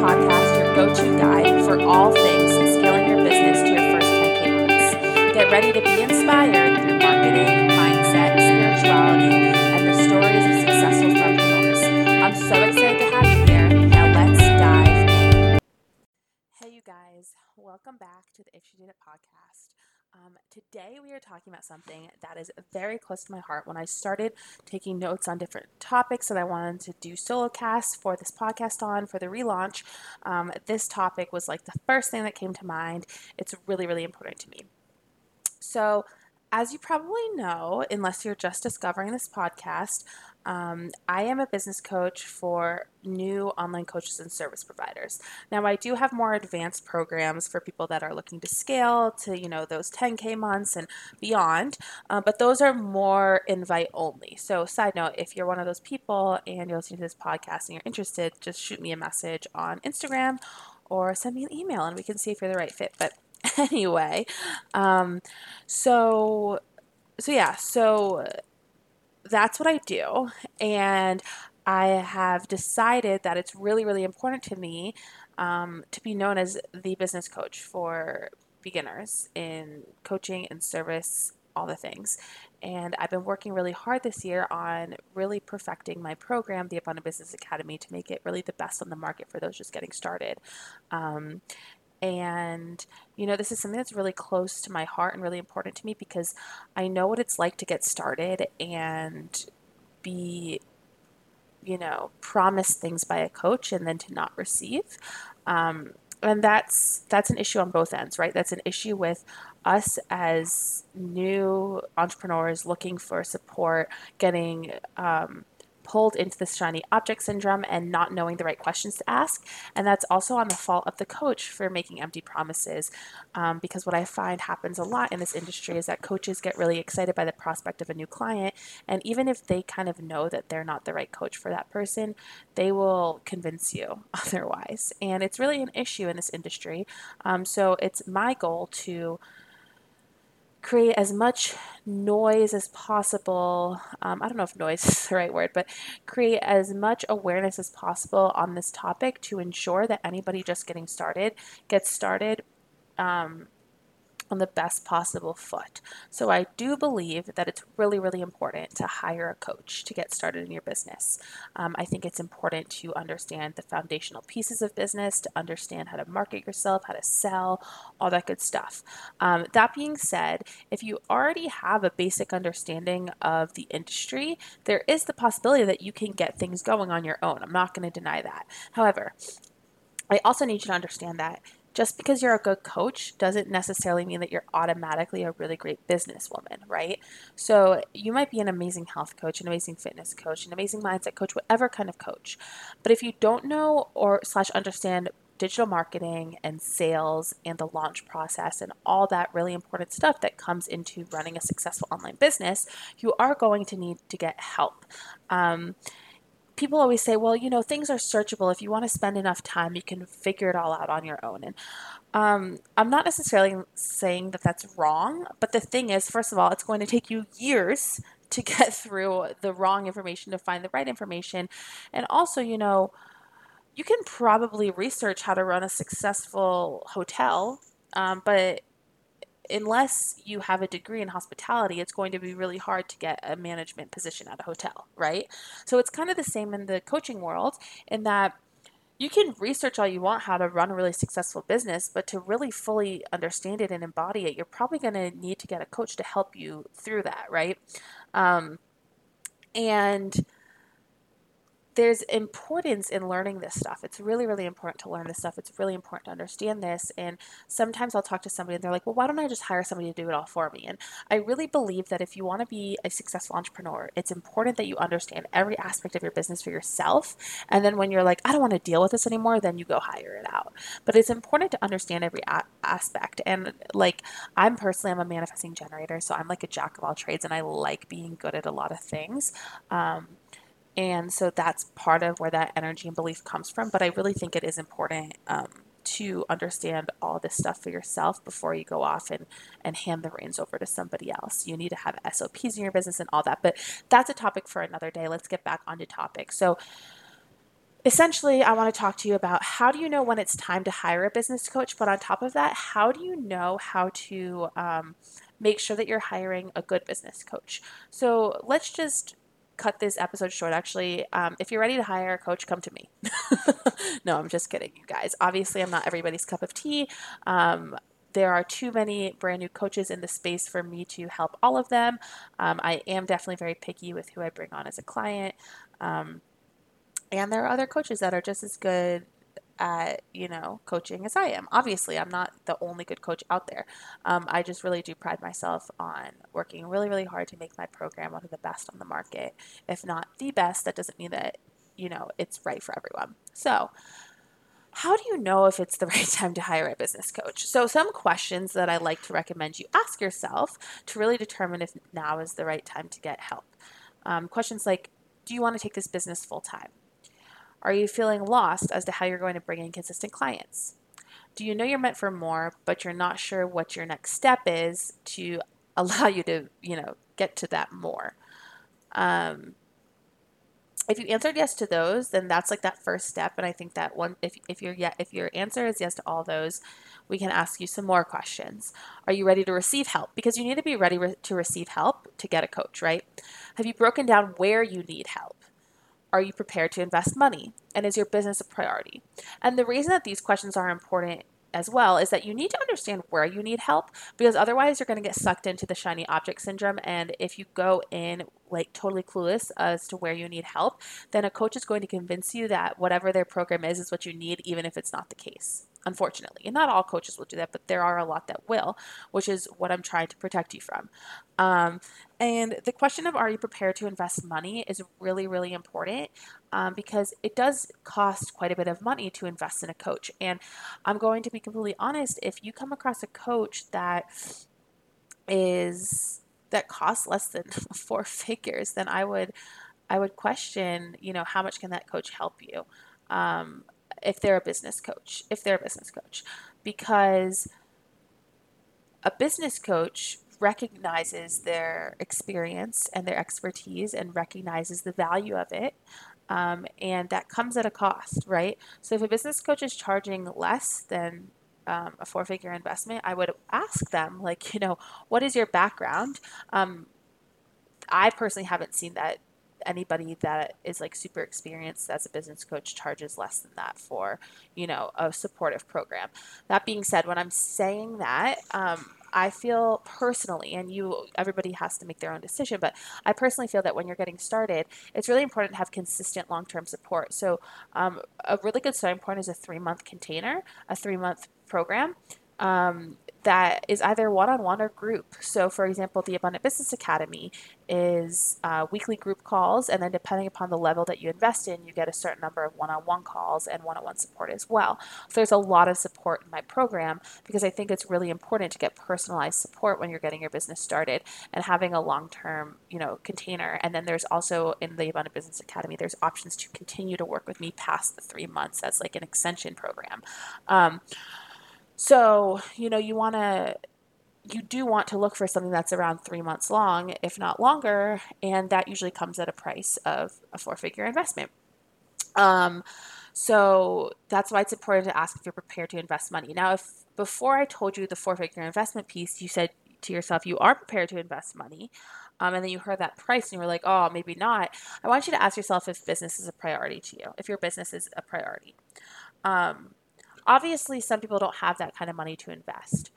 podcast, your go to guide for all things scaling your business to your first 10K months. Get ready to be inspired through marketing, mindset, spirituality, and the stories of successful entrepreneurs. I'm so excited to have you here. Now let's dive in. Hey, you guys, welcome back to the If She Did It podcast. Um, today, we are talking about something that is very close to my heart. When I started taking notes on different topics that I wanted to do solo casts for this podcast on for the relaunch, um, this topic was like the first thing that came to mind. It's really, really important to me. So, as you probably know, unless you're just discovering this podcast, um, I am a business coach for new online coaches and service providers. Now, I do have more advanced programs for people that are looking to scale to, you know, those 10K months and beyond, uh, but those are more invite only. So, side note, if you're one of those people and you're listening to this podcast and you're interested, just shoot me a message on Instagram or send me an email and we can see if you're the right fit. But anyway, um, so, so yeah, so that's what I do. And I have decided that it's really, really important to me um, to be known as the business coach for beginners in coaching and service, all the things. And I've been working really hard this year on really perfecting my program, the Abundant Business Academy, to make it really the best on the market for those just getting started. Um, and, you know, this is something that's really close to my heart and really important to me because I know what it's like to get started and be, you know, promised things by a coach and then to not receive. Um, and that's that's an issue on both ends, right? That's an issue with us as new entrepreneurs looking for support, getting um, pulled into this shiny object syndrome and not knowing the right questions to ask. And that's also on the fault of the coach for making empty promises. Um, because what I find happens a lot in this industry is that coaches get really excited by the prospect of a new client. And even if they kind of know that they're not the right coach for that person, they will convince you otherwise. And it's really an issue in this industry. Um, so it's my goal to create as much noise as possible. Um, I don't know if noise is the right word, but create as much awareness as possible on this topic to ensure that anybody just getting started gets started um, on the best possible foot. So I do believe that it's really, really important to hire a coach to get started in your business. Um, I think it's important to understand the foundational pieces of business, to understand how to market yourself, how to sell, all that good stuff. Um, that being said, if you already have a basic understanding of the industry, there is the possibility that you can get things going on your own. I'm not going to deny that. However, I also need you to understand that just because you're a good coach doesn't necessarily mean that you're automatically a really great businesswoman, right? So you might be an amazing health coach, an amazing fitness coach, an amazing mindset coach, whatever kind of coach. But if you don't know or slash understand digital marketing and sales and the launch process and all that really important stuff that comes into running a successful online business, you are going to need to get help. Um, people always say, well, you know, things are searchable. If you want to spend enough time, you can figure it all out on your own. And um, I'm not necessarily saying that that's wrong, but the thing is, first of all, it's going to take you years to get through the wrong information to find the right information. And also, you know, you can probably research how to run a successful hotel, um, but unless you have a degree in hospitality, it's going to be really hard to get a management position at a hotel, right? So it's kind of the same in the coaching world in that you can research all you want how to run a really successful business, but to really fully understand it and embody it, you're probably going to need to get a coach to help you through that, right? Um, and there's importance in learning this stuff. It's really, really important to learn this stuff. It's really important to understand this. And sometimes I'll talk to somebody and they're like, well, why don't I just hire somebody to do it all for me? And I really believe that if you want to be a successful entrepreneur, it's important that you understand every aspect of your business for yourself. And then when you're like, I don't want to deal with this anymore, then you go hire it out. But it's important to understand every a- aspect. And like, I'm personally, I'm a manifesting generator. So I'm like a jack of all trades and I like being good at a lot of things. Um, and so that's part of where that energy and belief comes from. But I really think it is important um, to understand all this stuff for yourself before you go off and, and hand the reins over to somebody else. You need to have SOPs in your business and all that. But that's a topic for another day. Let's get back onto topic. So, essentially, I want to talk to you about how do you know when it's time to hire a business coach, but on top of that, how do you know how to um, make sure that you're hiring a good business coach? So let's just cut this episode short. Actually, um, if you're ready to hire a coach, come to me. no, I'm just kidding, you guys. Obviously, I'm not everybody's cup of tea. Um, there are too many brand new coaches in the space for me to help all of them. Um, I am definitely very picky with who I bring on as a client. Um, and there are other coaches that are just as good at you know coaching as I am. Obviously, I'm not the only good coach out there. Um, I just really do pride myself on working really, really hard to make my program one of the best on the market, if not the best. That doesn't mean that you know it's right for everyone. So. How do you know if it's the right time to hire a business coach? So, some questions that I like to recommend you ask yourself to really determine if now is the right time to get help. Um, questions like Do you want to take this business full time? Are you feeling lost as to how you're going to bring in consistent clients? Do you know you're meant for more, but you're not sure what your next step is to allow you to, you know, get to that more? Um, if you answered yes to those, then that's like that first step. And I think that one, if, if you're yeah, if your answer is yes to all those, we can ask you some more questions. Are you ready to receive help? Because you need to be ready re- to receive help to get a coach, right? Have you broken down where you need help? Are you prepared to invest money? And is your business a priority? And the reason that these questions are important as well is that you need to understand where you need help because otherwise you're going to get sucked into the shiny object syndrome and if you go in like totally clueless as to where you need help then a coach is going to convince you that whatever their program is is what you need even if it's not the case unfortunately. And not all coaches will do that, but there are a lot that will, which is what I'm trying to protect you from. Um, and the question of are you prepared to invest money is really, really important um, because it does cost quite a bit of money to invest in a coach. And I'm going to be completely honest if you come across a coach that is that costs less than four figures, then I would I would question, you know, how much can that coach help you? Um, if they're a business coach, if they're a business coach, because a business coach recognizes their experience and their expertise and recognizes the value of it. Um, and that comes at a cost, right? So if a business coach is charging less than um, a four figure investment, I would ask them, like, you know, what is your background? Um, I personally haven't seen that anybody that is like super experienced as a business coach charges less than that for you know a supportive program that being said when i'm saying that um, I feel personally, and you, everybody has to make their own decision, but I personally feel that when you're getting started, it's really important to have consistent long term support. So, um, a really good starting point is a three month container, a three month program. Um, that is either one on one or group. So, for example, the Abundant Business Academy is uh, weekly group calls, and then depending upon the level that you invest in, you get a certain number of one on one calls and one on one support as well. So, there's a lot of support in my program because I think it's really important to get personalized support when you're getting your business started and having a long term, you know, container. And then there's also in the Abundant Business Academy, there's options to continue to work with me past the three months as like an extension program. Um, so, you know, you want to you do want to look for something that's around three months long, if not longer, and that usually comes at a price of a four figure investment. Um, so that's why it's important to ask if you're prepared to invest money. Now, if before I told you the four figure investment piece, you said to yourself you are prepared to invest money, um, and then you heard that price and you were like, oh, maybe not. I want you to ask yourself if business is a priority to you, if your business is a priority. Um, obviously some people don't have that kind of money to invest.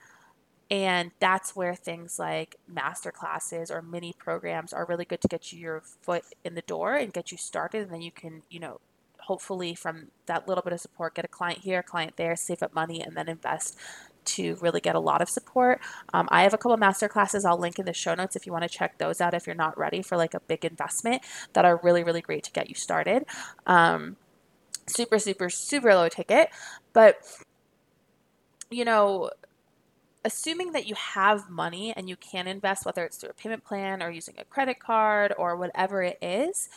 And that's where things like master classes or mini programs are really good to get you your foot in the door and get you started. And then you can you know hopefully from that little bit of support get a client here a client there save up money and then invest to really get a lot of support. Um, i have a couple master classes. I'll link in the show notes if you want to check those out if you're not ready for like a big investment that are really really great to get you started. Um, super, super, super low ticket. But, you know, assuming that you have money and you can invest, whether it's through a payment plan or using a credit card or whatever it is,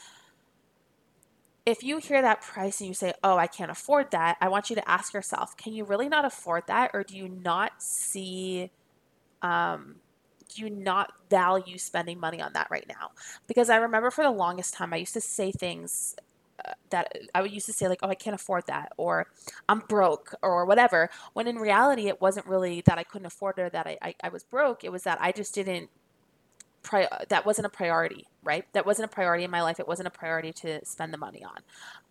if you hear that price and you say, Oh, I can't afford that, I want you to ask yourself, can you really not afford that? Or do you not see, um, do you not value spending money on that right now? Because I remember for the longest time, I used to say things that I would used to say like, oh, I can't afford that, or I'm broke, or whatever. When in reality, it wasn't really that I couldn't afford it or that I, I, I was broke. It was that I just didn't pri- that wasn't a priority, right? That wasn't a priority in my life. It wasn't a priority to spend the money on.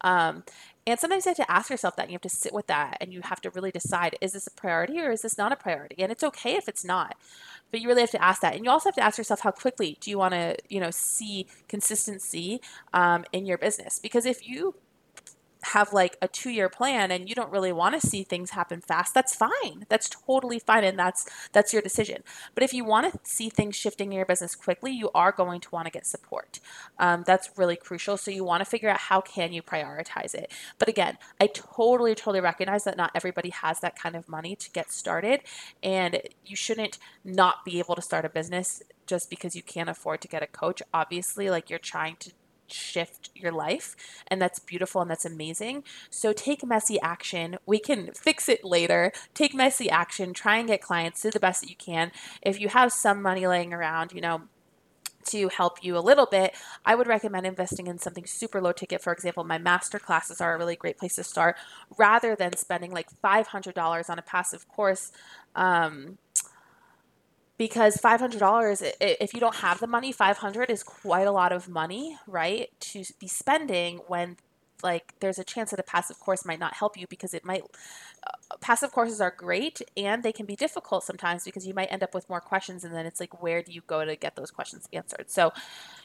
Um, and sometimes you have to ask yourself that. And you have to sit with that, and you have to really decide: is this a priority or is this not a priority? And it's okay if it's not, but you really have to ask that. And you also have to ask yourself: how quickly do you want to, you know, see consistency um, in your business? Because if you have like a two year plan and you don't really want to see things happen fast that's fine. That's totally fine and that's that's your decision. But if you want to see things shifting in your business quickly you are going to want to get support. Um, that's really crucial. So you want to figure out how can you prioritize it. But again i totally totally recognize that not everybody has that kind of money to get started and you shouldn't not be able to start a business just because you can't afford to get a coach. Obviously like you're trying to shift your life and that's beautiful and that's amazing. So take messy action. We can fix it later. Take messy action. Try and get clients do the best that you can. If you have some money laying around you know to help you a little bit, I would recommend investing in something super low ticket. For example, my master classes are a really great place to start. Rather than spending like $500 on a passive course. Um, because $500 if you don't have the money 500 is quite a lot of money right to be spending when like there's a chance that a passive course might not help you because it might uh, passive courses are great and they can be difficult sometimes because you might end up with more questions and then it's like where do you go to get those questions answered? So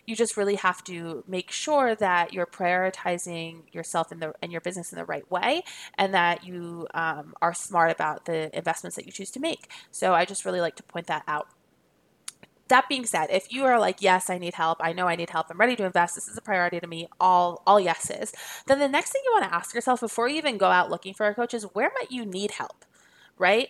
you just really have to make sure that you're prioritizing yourself in the and your business in the right way and that you um, are smart about the investments that you choose to make. So i just really like to point that out that being said, if you are like, yes, I need help, I know I need help, I'm ready to invest, this is a priority to me, all all yeses, then the next thing you want to ask yourself before you even go out looking for a coach is where might you need help? Right?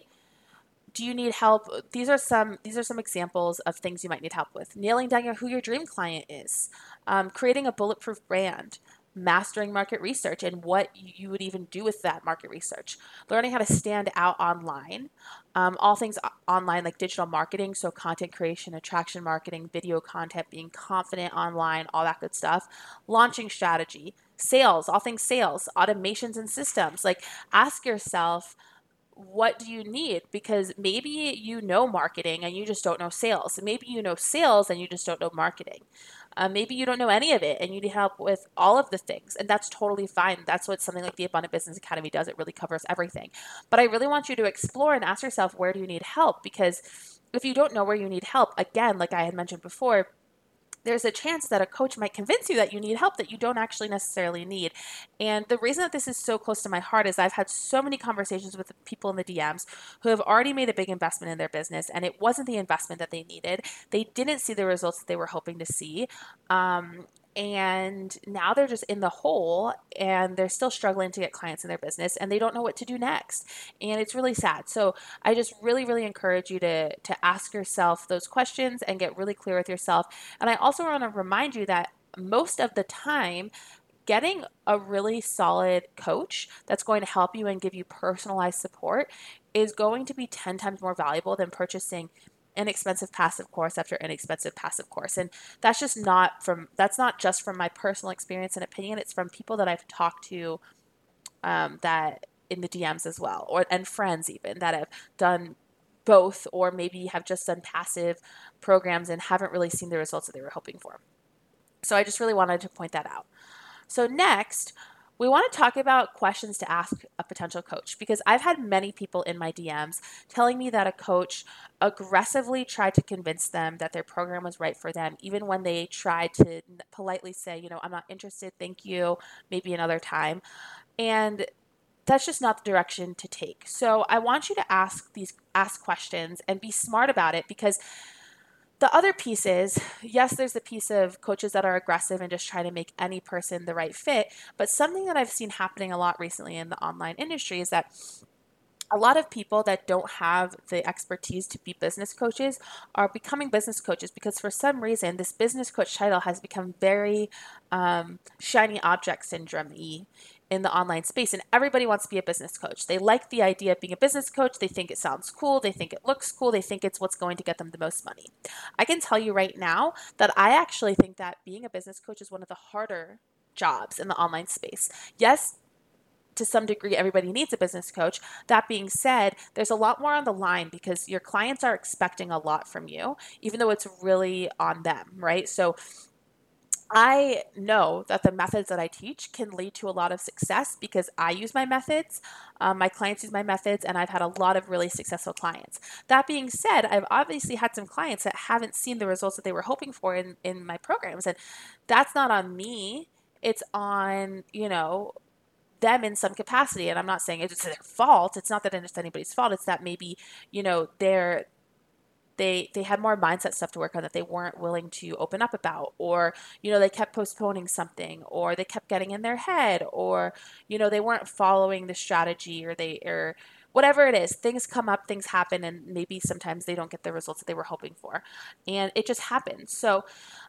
Do you need help? These are some these are some examples of things you might need help with. Nailing down who your dream client is, um, creating a bulletproof brand, mastering market research and what you would even do with that market research, learning how to stand out online, um, all things online like digital marketing, so content creation, attraction marketing, video content, being confident online, all that good stuff, launching strategy, sales, all things sales, automations and systems. Like ask yourself, what do you need? Because maybe you know marketing and you just don't know sales. Maybe you know sales and you just don't know marketing. Uh, maybe you don't know any of it and you need help with all of the things, and that's totally fine. That's what something like the Abundant Business Academy does. It really covers everything. But I really want you to explore and ask yourself, where do you need help? Because if you don't know where you need help, again, like I had mentioned before, there's a chance that a coach might convince you that you need help that you don't actually necessarily need. And the reason that this is so close to my heart is I've had so many conversations with people in the DMs who have already made a big investment in their business and it wasn't the investment that they needed. They didn't see the results that they were hoping to see. Um, and now they're just in the hole and they're still struggling to get clients in their business and they don't know what to do next. And it's really sad. So i just really really encourage you to to ask yourself those questions and get really clear with yourself. And i also want to remind you that most of the time getting a really solid coach that's going to help you and give you personalized support is going to be 10 times more valuable than purchasing inexpensive passive course after inexpensive passive course. And that's just not from that's not just from my personal experience and opinion. It's from people that i've talked to um, that in the dms as well or and friends even that have done both or maybe have just done passive programs and haven't really seen the results that they were hoping for. So i just really wanted to point that out. So next we want to talk about questions to ask a potential coach because I've had many people in my DMs telling me that a coach aggressively tried to convince them that their program was right for them, even when they tried to politely say, you know, I'm not interested, thank you, maybe another time. And that's just not the direction to take. So I want you to ask these ask questions and be smart about it because the other piece is yes, there's the piece of coaches that are aggressive and just try to make any person the right fit. But something that I've seen happening a lot recently in the online industry is that a lot of people that don't have the expertise to be business coaches are becoming business coaches because for some reason this business coach title has become very um, shiny object syndrome in the online space and everybody wants to be a business coach. They like the idea of being a business coach. They think it sounds cool. They think it looks cool. They think it's what's going to get them the most money. I can tell you right now that I actually think that being a business coach is one of the harder jobs in the online space. Yes, to some degree, everybody needs a business coach. That being said, there's a lot more on the line because your clients are expecting a lot from you, even though it's really on them, right? So I know that the methods that I teach can lead to a lot of success because I use my methods, um, my clients use my methods, and I've had a lot of really successful clients. That being said, I've obviously had some clients that haven't seen the results that they were hoping for in, in my programs, and that's not on me. It's on, you know, them in some capacity. And I'm not saying it's their fault. It's not that it's anybody's fault. It's that maybe, you know, they're they they had more mindset stuff to work on that they weren't willing to open up about or you know they kept postponing something or they kept getting in their head or you know they weren't following the strategy or they or whatever it is things come up things happen and maybe sometimes they don't get the results that they were hoping for and it just happens so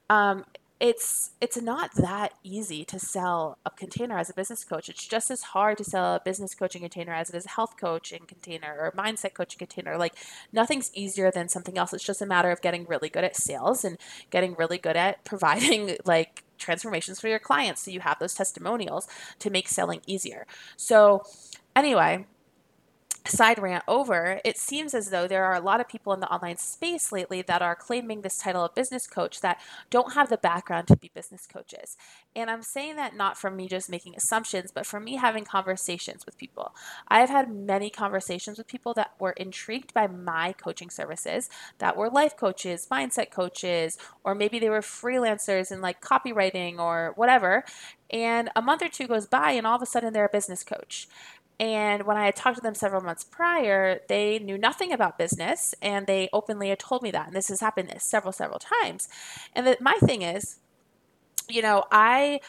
um, it's it's not that easy to sell a container as a business coach. It's just as hard to sell a business coaching container as it is a health coaching container or mindset coaching container. Like nothing's easier than something else. It's just a matter of getting really good at sales and getting really good at providing like transformations for your clients so you have those testimonials to make selling easier. So anyway, side rant over, it seems as though there are a lot of people in the online space lately that are claiming this title of business coach that don't have the background to be business coaches. And I'm saying that not from me just making assumptions, but from me having conversations with people. I've had many conversations with people that were intrigued by my coaching services, that were life coaches, mindset coaches, or maybe they were freelancers in like copywriting or whatever. And a month or two goes by, and all of a sudden they're a business coach. And when I had talked to them several months prior, they knew nothing about business and they openly had told me that. And this has happened several, several times. And my thing is, you know, I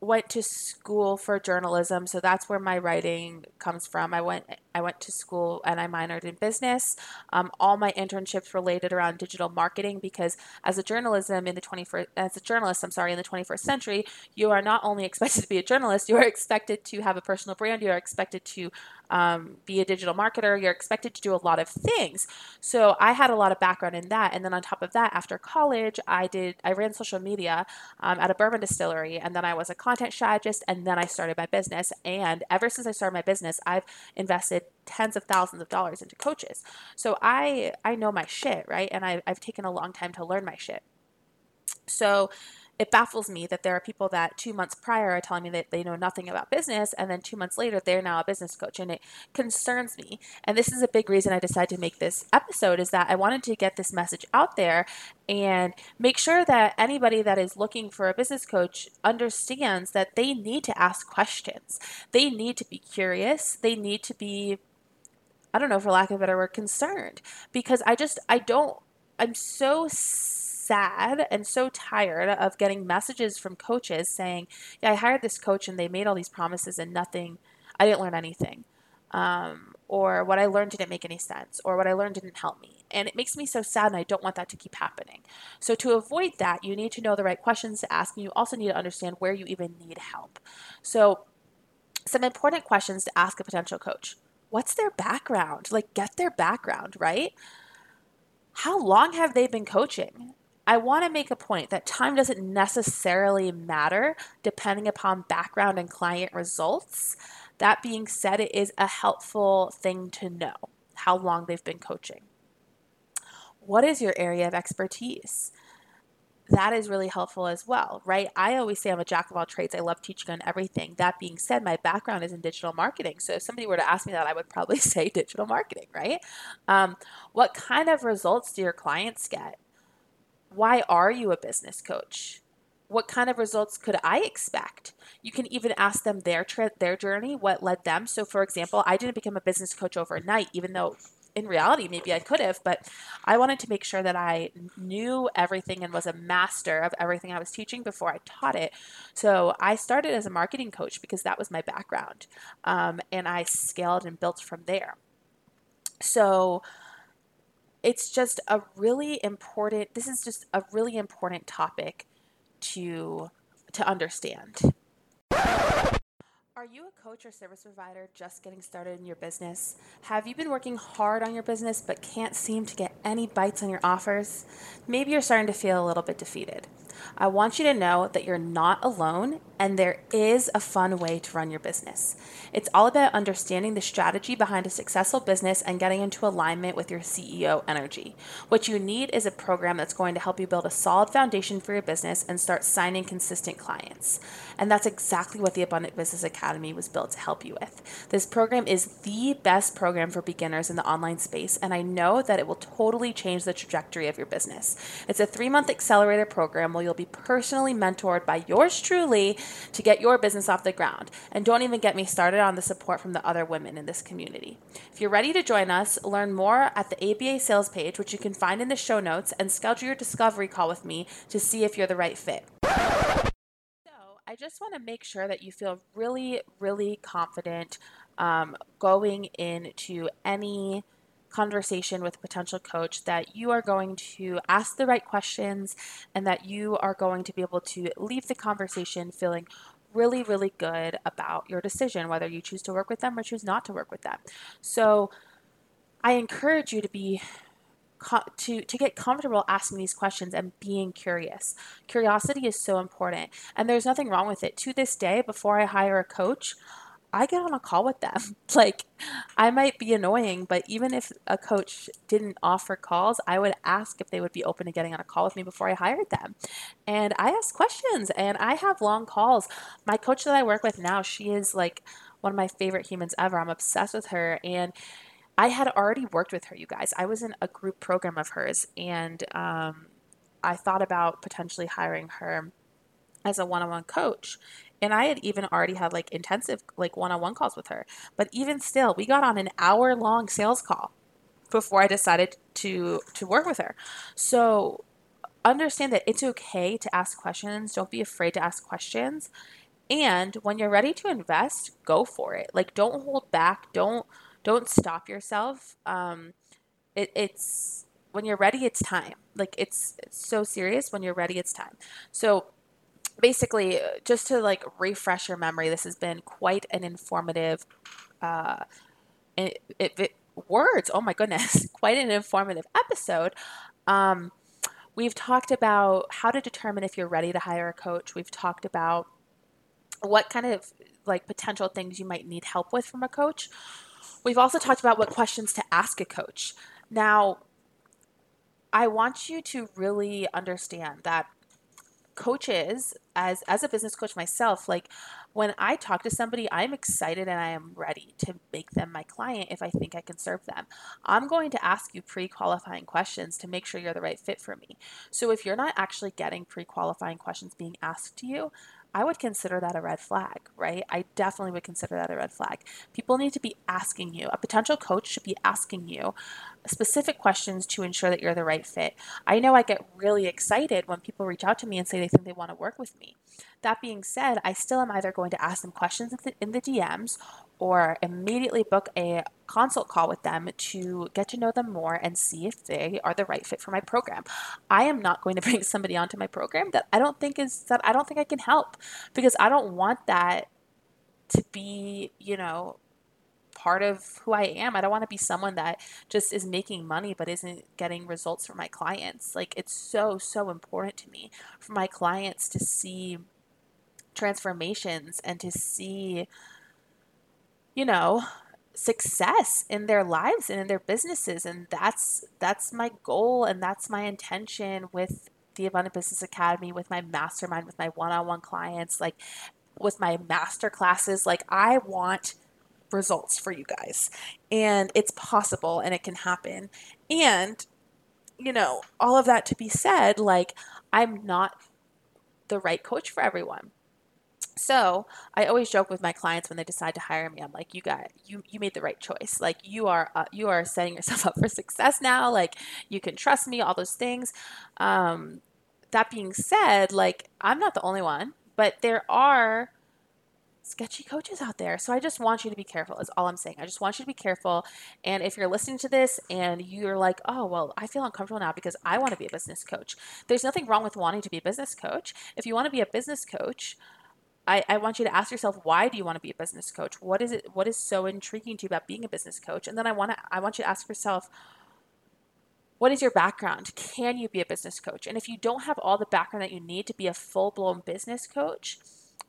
went to school for journalism, so that's where my writing comes from. I went I went to school and I minored in business. Um, all my internships related around digital marketing because as a journalism in the 21st as a journalist, I'm sorry, in the 21st century, you are not only expected to be a journalist, you are expected to have a personal brand, you are expected to um, be a digital marketer, you're expected to do a lot of things. So I had a lot of background in that, and then on top of that, after college, I did I ran social media um, at a bourbon distillery, and then I was a content strategist, and then I started my business. And ever since I started my business, I've invested tens of thousands of dollars into coaches. So I I know my shit, right? And I, I've taken a long time to learn my shit. So it baffles me that there are people that two months prior are telling me that they know nothing about business, and then two months later they're now a business coach, and it concerns me. And this is a big reason I decided to make this episode is that I wanted to get this message out there and make sure that anybody that is looking for a business coach understands that they need to ask questions. They need to be curious. They need to be I don't know, for lack of a better word, concerned because I just, I don't, I'm so sad and so tired of getting messages from coaches saying, Yeah, I hired this coach and they made all these promises and nothing, I didn't learn anything. Um, or what I learned didn't make any sense, or what I learned didn't help me. And it makes me so sad, and I don't want that to keep happening. So, to avoid that, you need to know the right questions to ask, and you also need to understand where you even need help. So, some important questions to ask a potential coach What's their background? Like, get their background, right? How long have they been coaching? I want to make a point that time doesn't necessarily matter depending upon background and client results. That being said, it is a helpful thing to know how long they've been coaching. What is your area of expertise? that is really helpful as well, right? I always say I'm a jack of all trades. I love teaching on everything. That being said, my background is in digital marketing. So if somebody were to ask me that, I would probably say digital marketing, right? Um, what kind of results do your clients get? Why are you a business coach? What kind of results could I expect? You can even ask them their tra- their journey, what led them. So, for example, I didn't become a business coach overnight, even though in reality, maybe I could have, but I wanted to make sure that I knew everything and was a master of everything I was teaching before I taught it. So I started as a marketing coach because that was my background. Um, and I scaled and built from there. So it's just a really important, this is just a really important topic to to understand. Are you a coach or service provider just getting started in your business? Have you been working hard on your business but can't seem to get any bites on your offers? Maybe you're starting to feel a little bit defeated. I want you to know that you're not alone and there is a fun way to run your business. It's all about understanding the strategy behind a successful business and getting into alignment with your CEO energy. What you need is a program that's going to help you build a solid foundation for your business and start signing consistent clients. And that's exactly what the Abundant Business Academy was built to help you with. This program is the best program for beginners in the online space, and I know that it will totally change the trajectory of your business. It's a three month accelerator program where you'll be personally mentored by yours truly to get your business off the ground. And don't even get me started on the support from the other women in this community. If you're ready to join us, learn more at the ABA sales page, which you can find in the show notes, and schedule your discovery call with me to see if you're the right fit. So, I just want to make sure that you feel really, really confident um, going into any conversation with a potential coach that you are going to ask the right questions and that you are going to be able to leave the conversation feeling really, really good about your decision, whether you choose to work with them or choose not to work with them. So I encourage you to be to to get comfortable asking these questions and being curious. Curiosity is so important, and there's nothing wrong with it. To this day, before I hire a coach, I get on a call with them. Like, I might be annoying, but even if a coach didn't offer calls, I would ask if they would be open to getting on a call with me before I hired them. And I ask questions and I have long calls. My coach that I work with now, she is like one of my favorite humans ever. I'm obsessed with her. And I had already worked with her, you guys. I was in a group program of hers and um, I thought about potentially hiring her as a one on one coach and I had even already had like intensive like one-on-one calls with her. But even still, we got on an hour-long sales call before I decided to to work with her. So understand that it's okay to ask questions. Don't be afraid to ask questions. And when you're ready to invest, go for it. Like don't hold back. Don't don't stop yourself. Um, it, it's when you're ready, it's time. Like it's, it's so serious. When you're ready, it's time. So basically, uh, just to like refresh your memory, this has been quite an informative, uh, it, it, it, words. Oh my goodness, quite an informative episode. Um, we've talked about how to determine if you're ready to hire a coach. We've talked about what kind of like potential things you might need help with from a coach. We've also talked about what questions to ask a coach. Now, I want you to really understand that coaches as as a business coach myself like when i talk to somebody i'm excited and i am ready to make them my client if i think i can serve them. I'm going to ask you pre-qualifying questions to make sure you're the right fit for me. So if you're not actually getting pre-qualifying questions being asked to you I would consider that a red flag, right? I definitely would consider that a red flag. People need to be asking you, a potential coach should be asking you specific questions to ensure that you're the right fit. I know I get really excited when people reach out to me and say they think they want to work with me. That being said, I still am either going to ask them questions in the, in the DMs or immediately book a consult call with them to get to know them more and see if they are the right fit for my program. I am not going to bring somebody onto my program that I don't think is that I don't think I can help because I don't want that to be, you know, part of who I am. I don't want to be someone that just is making money but isn't getting results for my clients. Like it's so so important to me for my clients to see transformations and to see you know success in their lives and in their businesses and that's that's my goal and that's my intention with the abundant business academy with my mastermind with my one-on-one clients like with my master classes like i want results for you guys and it's possible and it can happen and you know all of that to be said like i'm not the right coach for everyone so I always joke with my clients when they decide to hire me. I'm like, you got you you made the right choice. Like you are uh, you are setting yourself up for success now. Like you can trust me. All those things. Um, that being said, like I'm not the only one, but there are sketchy coaches out there. So I just want you to be careful. Is all I'm saying. I just want you to be careful. And if you're listening to this and you're like, oh well, I feel uncomfortable now because I want to be a business coach. There's nothing wrong with wanting to be a business coach. If you want to be a business coach I, I want you to ask yourself why do you want to be a business coach? What is it what is so intriguing to you about being a business coach? And then I want to I want you to ask yourself what is your background? Can you be a business coach? And if you don't have all the background that you need to be a full-blown business coach,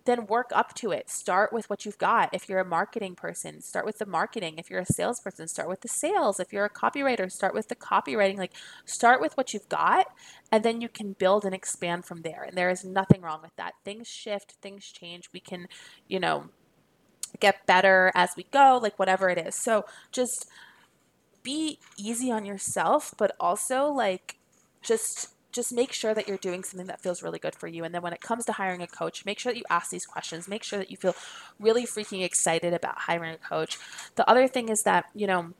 then work up to it. Start with what you've got. If you're a marketing person, start with the marketing. If you're a salesperson, start with the sales. If you're a copywriter, start with the copywriting. Like, start with what you've got, and then you can build and expand from there. And there is nothing wrong with that. Things shift, things change. We can, you know, get better as we go, like whatever it is. So just be easy on yourself, but also like just just make sure that you're doing something that feels really good for you. And then when it comes to hiring a coach, make sure that you ask these questions. Make sure that you feel really freaking excited about hiring a coach. The other thing is that, you know,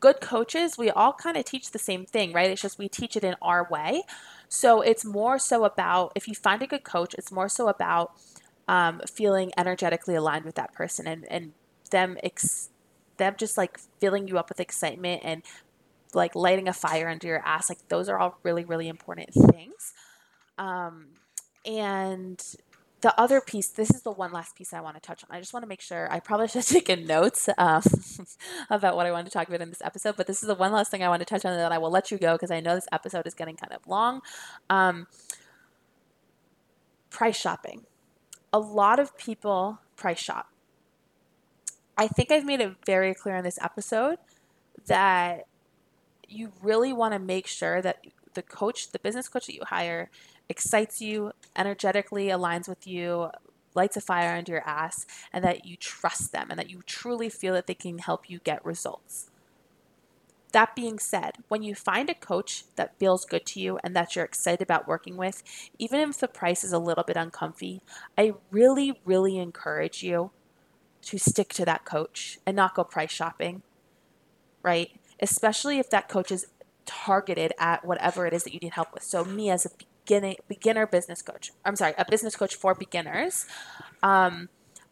good coaches, we all kind of teach the same thing, right? It's just we teach it in our way. So it's more so about if you find a good coach, it's more so about um, feeling energetically aligned with that person and, and them ex- them just like filling you up with excitement and like lighting a fire under your ass like those are all really really important things. Um, and the other piece this is the one last piece i want to touch on. I just want to make sure i probably should have taken notes um, about what i wanted to talk about in this episode but this is the one last thing i want to touch on and then i will let you go because i know this episode is getting kind of long. Um, price shopping. A lot of people price shop. I think I've made it very clear in this episode that you really want to make sure that the coach, the business coach that you hire, excites you, energetically aligns with you, lights a fire under your ass, and that you trust them and that you truly feel that they can help you get results. That being said, when you find a coach that feels good to you and that you're excited about working with, even if the price is a little bit uncomfy, I really, really encourage you to stick to that coach and not go price shopping, right? Especially if that coach is targeted at whatever it is that you need help with. So, me as a beginning, beginner business coach, I'm sorry, a business coach for beginners, um,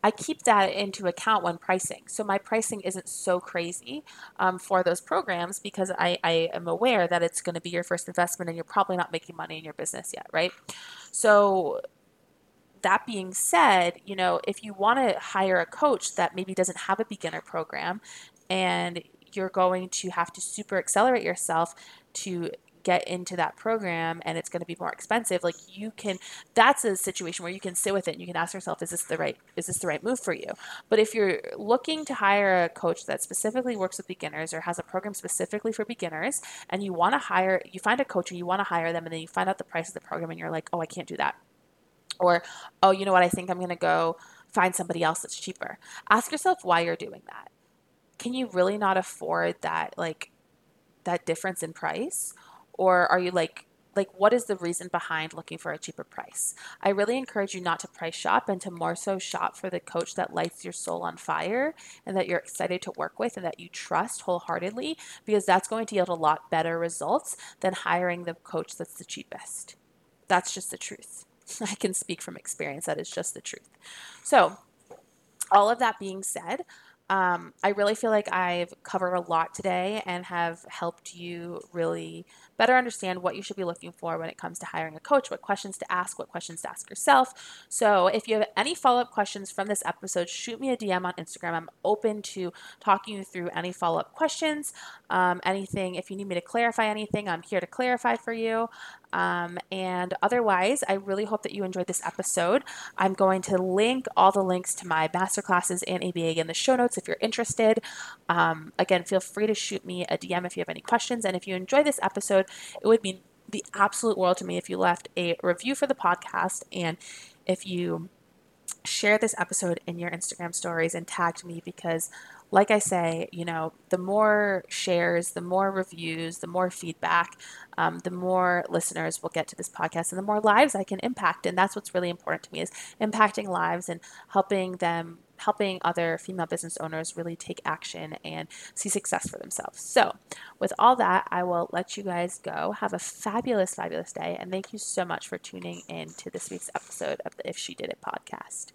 I keep that into account when pricing. So my pricing isn't so crazy um, for those programs because I, I am aware that it's going to be your first investment and you're probably not making money in your business yet, right? So that being said, you know, if you want to hire a coach that maybe doesn't have a beginner program and you're going to have to super accelerate yourself to get into that program and it's going to be more expensive. Like you can that's a situation where you can sit with it and you can ask yourself is this the right is this the right move for you? But if you're looking to hire a coach that specifically works with beginners or has a program specifically for beginners and you want to hire you find a coach and you want to hire them and then you find out the price of the program and you're like oh i can't do that. Or oh you know what? I think i'm going to go find somebody else that's cheaper. Ask yourself why you're doing that can you really not afford that like that difference in price? Or are you like like what is the reason behind looking for a cheaper price? I really encourage you not to price shop and to more so shop for the coach that lights your soul on fire and that you're excited to work with and that you trust wholeheartedly because that's going to yield a lot better results than hiring the coach that's the cheapest. That's just the truth. I can speak from experience. That is just the truth. So all of that being said um, I really feel like I've covered a lot today and have helped you really better understand what you should be looking for when it comes to hiring a coach, what questions to ask, what questions to ask yourself. So, if you have any follow up questions from this episode, shoot me a DM on Instagram. I'm open to talking you through any follow up questions, um, anything. If you need me to clarify anything, I'm here to clarify for you. Um, and otherwise, I really hope that you enjoyed this episode. I'm going to link all the links to my masterclasses and ABA in the show notes if you're interested. Um, again, feel free to shoot me a DM if you have any questions. And if you enjoy this episode, it would mean the absolute world to me if you left a review for the podcast and if you share this episode in your Instagram stories and tagged me because like I say, you know, the more shares, the more reviews, the more feedback, um, the more listeners will get to this podcast and the more lives I can impact. And that's what's really important to me is impacting lives and helping them helping other female business owners really take action and see success for themselves. So, with all that, I will let you guys go. Have a fabulous, fabulous day. And thank you so much for tuning in to this week's episode of the If She Did It podcast.